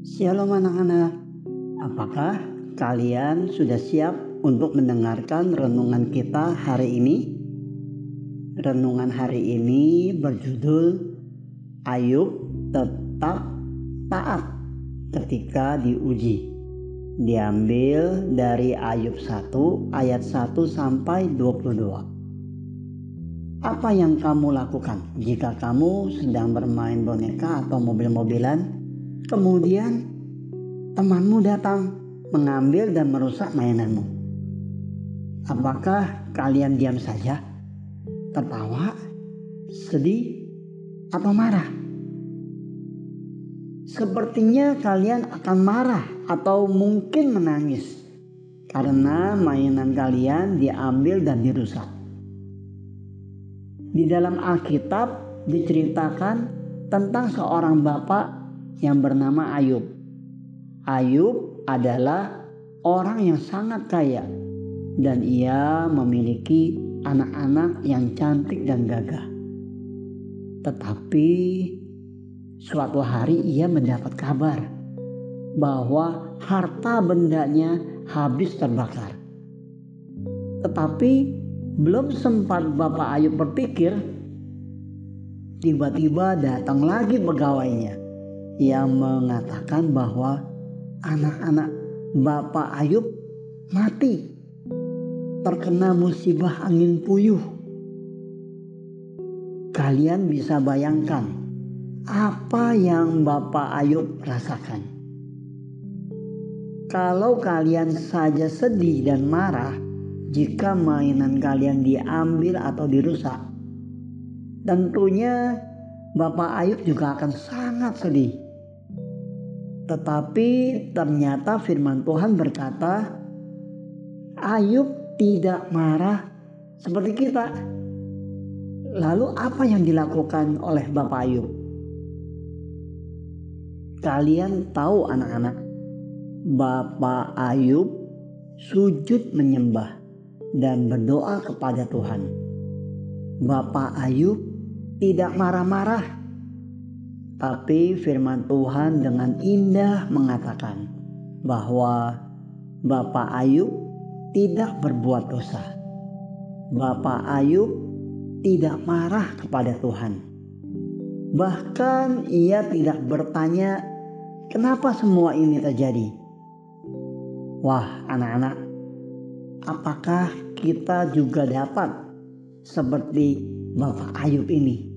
Shalom anak-anak, apakah kalian sudah siap untuk mendengarkan renungan kita hari ini? Renungan hari ini berjudul Ayub tetap taat ketika diuji. Diambil dari Ayub 1 ayat 1 sampai 22. Apa yang kamu lakukan jika kamu sedang bermain boneka atau mobil-mobilan kemudian temanmu datang mengambil dan merusak mainanmu. Apakah kalian diam saja, tertawa, sedih, atau marah? Sepertinya kalian akan marah atau mungkin menangis karena mainan kalian diambil dan dirusak. Di dalam Alkitab diceritakan tentang seorang bapak yang bernama Ayub. Ayub adalah orang yang sangat kaya dan ia memiliki anak-anak yang cantik dan gagah. Tetapi suatu hari ia mendapat kabar bahwa harta bendanya habis terbakar. Tetapi belum sempat Bapak Ayub berpikir, tiba-tiba datang lagi pegawainya yang mengatakan bahwa anak-anak Bapak Ayub mati terkena musibah angin puyuh. Kalian bisa bayangkan apa yang Bapak Ayub rasakan. Kalau kalian saja sedih dan marah jika mainan kalian diambil atau dirusak, tentunya Bapak Ayub juga akan sangat sedih tetapi ternyata firman Tuhan berkata, Ayub tidak marah seperti kita. Lalu apa yang dilakukan oleh Bapak Ayub? Kalian tahu anak-anak, Bapak Ayub sujud menyembah dan berdoa kepada Tuhan. Bapak Ayub tidak marah-marah tapi firman Tuhan dengan indah mengatakan bahwa Bapak Ayub tidak berbuat dosa. Bapak Ayub tidak marah kepada Tuhan. Bahkan ia tidak bertanya kenapa semua ini terjadi. Wah, anak-anak, apakah kita juga dapat seperti Bapak Ayub ini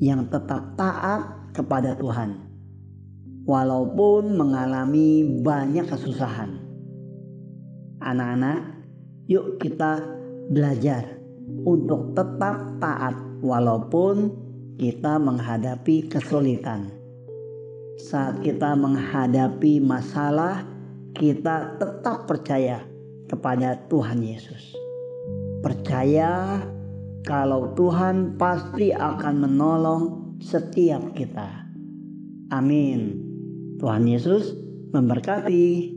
yang tetap taat kepada Tuhan, walaupun mengalami banyak kesusahan. Anak-anak, yuk kita belajar untuk tetap taat, walaupun kita menghadapi kesulitan. Saat kita menghadapi masalah, kita tetap percaya kepada Tuhan Yesus. Percaya kalau Tuhan pasti akan menolong setiap kita. Amin. Tuhan Yesus memberkati.